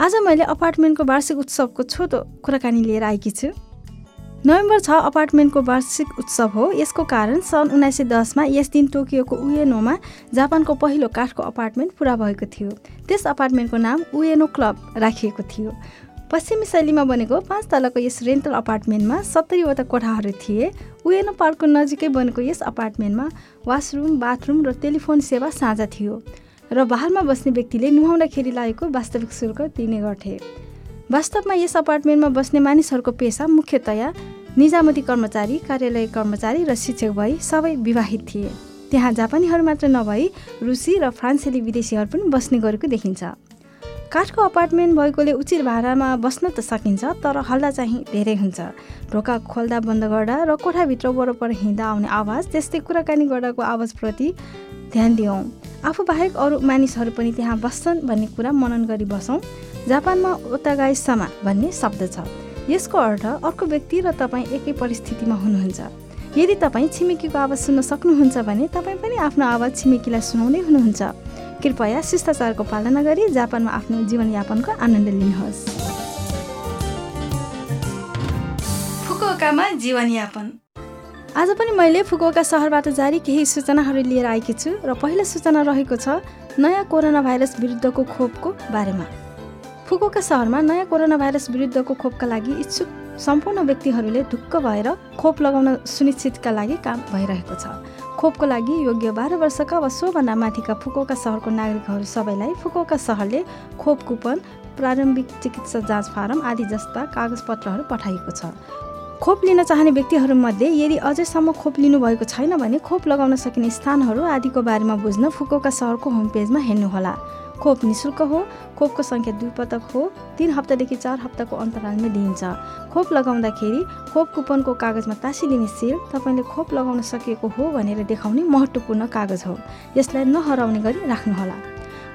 आज मैले अपार्टमेन्टको वार्षिक उत्सवको छोटो कुराकानी लिएर आएकी छु। नोभेम्बर छ अपार्टमेन्टको वार्षिक उत्सव हो। यसको कारण सन् उन्नाइस सय दसमा यस दिन टोकियोको उएनोमा जापानको पहिलो काठको अपार्टमेन्ट पुरा भएको थियो। त्यस अपार्टमेन्टको नाम उएनो क्लब राखिएको थियो। पश्चिमी शैलीमा बनेको पाँच तलको यस रेन्टल अपार्टमेन्टमा सत्तरीवटा कोठाहरू थिए। उएनो पार्कको नजिकै बनेको यस अपार्टमेन्टमा वासरुम बाथरुम र टेलिफोन सेवा साझा थियो। र बहालमा बस्ने व्यक्तिले नुहाउँदाखेरि लागेको वास्तविक शुल्क दिने गर्थे। वास्तवमा यस अपार्टमेन्टमा बस्ने मानिसहरूको पेसा मुख्यतया निजामती कर्मचारी कार्यालय कर्मचारी र शिक्षक भई सबै विवाहित थिए। त्यहाँ जापानीहरू मात्र नभई रुसी र फ्रान्सेली विदेशीहरू पनि बस्ने गरेको देखिन्छ। काठको अपार्टमेन्ट भएकोले उचित भाडामा बस्न त सकिन्छ तर हल्ला चाहिँ धेरै हुन्छ। ढोका खोल्दा बन्द गर्दा र कोठाभित्र वरपर हिँड्दा आउने आवाज त्यस्तै कुराकानी गर्दाको आवाजप्रति ध्यान दियौँ। आफू बाहेक अरू मानिसहरू पनि त्यहाँ बस्छन् भन्ने कुरा मनन गरी बसौँ जापानमा ओतागाई समा भन्ने शब्द छ। यसको अर्थ अर्को व्यक्ति र तपाईँ एकै परिस्थितिमा हुनुहुन्छ। यदि तपाईँ छिमेकीको आवाज सुन्न सक्नुहुन्छ भने तपाईँ पनि आफ्नो आवाज छिमेकीलाई सुनाउँदै हुनुहुन्छ। कृपया शिष्टाचारको पालना गरी जापानमा आफ्नो जीवनयापनको आनन्द लिनुहोस्। फुकुओकामा जीवनयापन। आज पनि मैले फुकुओका सहरबाट जारी केही सूचनाहरू लिएर आएकी छु र पहिलो सूचना रहेको छ नयाँ कोरोना भाइरस विरुद्धको खोपको बारेमा। फुकुका सहरमा नयाँ कोरोना भाइरस विरुद्धको खोपका लागि इच्छुक सम्पूर्ण व्यक्तिहरूले ढुक्क भएर खोप लगाउन सुनिश्चितका लागि काम भइरहेको छ। खोपको लागि योग्य बाह्र वर्षका वा सोभन्दा माथिका फुकुका सहरको नागरिकहरू सबैलाई फुकुका सहरले खोप कुपन प्रारम्भिक चिकित्सा जाँच फारम आदि जस्ता कागजपत्रहरू पठाइएको छ। खोप लिन चाहने व्यक्तिहरूमध्ये यदि अझैसम्म खोप लिनुभएको छैन भने खोप लगाउन सकिने स्थानहरू आदिको बारेमा बुझ्न फुकुका सहरको होम पेजमा हेर्नुहोला। खोप निशुल्क हो खोपको सङ्ख्या दुई पटक हो तिन हप्तादेखि चार हप्ताको अन्तरालमा दिइन्छ। खोप लगाउँदाखेरि खोप कुपनको कागजमा तासिदिने सिल तपाईँले खोप लगाउन सकिएको हो भनेर देखाउने महत्त्वपूर्ण कागज हो। यसलाई नहराउने गरी राख्नुहोला।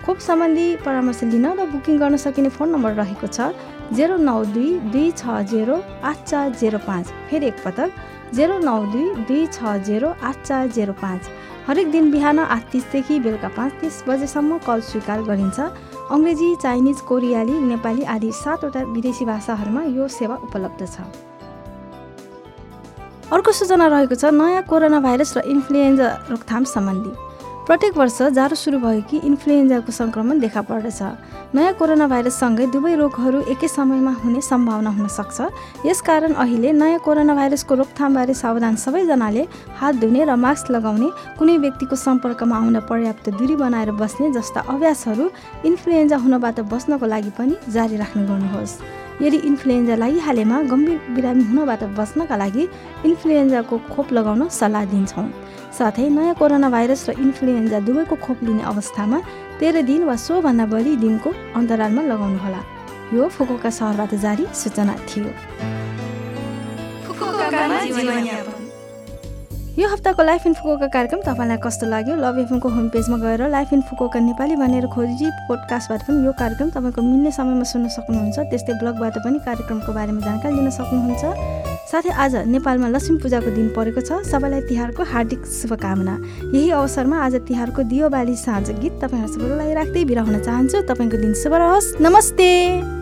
खोप सम्बन्धी परामर्श लिन र बुकिङ गर्न सकिने फोन नम्बर रहेको छ जेरो नौ दुई दुई छ जेरो आठ चार जेरो पाँच। फेरि एकपटक जेरो नौ दुई दुई छ जेरो आठ चार जेरो पाँच। हरेक दिन बिहान आठ तिसदेखि बेलुका पाँच तिस बजेसम्म कल स्वीकार गरिन्छ। अङ्ग्रेजी चाइनिज कोरियाली नेपाली आदि सातवटा विदेशी भाषाहरूमा यो सेवा उपलब्ध छ। अर्को सूचना रहेको छ नयाँ कोरोना भाइरस र इन्फ्लुएन्जा रोकथाम सम्बन्धी। प्रत्येक वर्ष जाडो सुरु भयो कि इन्फ्लुएन्जाको सङ्क्रमण देखा पर्दछ। नयाँ कोरोना भाइरससँगै दुवै रोगहरू एकै समयमा हुने सम्भावना हुन सक्छ। यसकारण अहिले नयाँ कोरोना भाइरसको रोकथामबारे सावधान सबैजनाले हात धुने र मास्क लगाउने कुनै व्यक्तिको सम्पर्कमा आउन पर्याप्त दूरी बनाएर बस्ने जस्ता अभ्यासहरू इन्फ्लुएन्जा हुनबाट बस्नको लागि पनि जारी राख्ने गर्नुहोस्। यदि इन्फ्लुएन्जा लागिहालेमा गम्भीर बिरामी हुनबाट बच्नका लागि इन्फ्लुएन्जाको खोप लगाउन सल्लाह दिन्छौँ। साथै नयाँ कोरोना भाइरस र इन्फ्लुएन्जा दुवैको खोप लिने अवस्थामा तेह्र दिन वा सोभन्दा बढी दिनको अन्तरालमा लगाउनुहोला। यो फुकुका सहरबाट जारी सूचना थियो। यो हप्ताको लाइफ इन फुकोका कार्यक्रम तपाईँलाई कस्तो लाग्यो? लभ एफएमको होम पेजमा गएर लाइफ इन फुकोका नेपाली भनेर खोजी पोडकास्टबाट पनि यो कार्यक्रम तपाईँको मिल्ने समयमा सुन्न सक्नुहुन्छ। त्यस्तै ब्लगबाट पनि कार्यक्रमको बारेमा जानकारी लिन सक्नुहुन्छ। साथै आज नेपालमा लक्ष्मी पूजाको दिन परेको छ। सबैलाई तिहारको हार्दिक शुभकामना। यही अवसरमा आज तिहारको दियो बाली साँझ गीत तपाईँहरू सबैलाई राख्दै बिराउन चाहन्छु। तपाईँको दिन शुभ रहोस्। नमस्ते!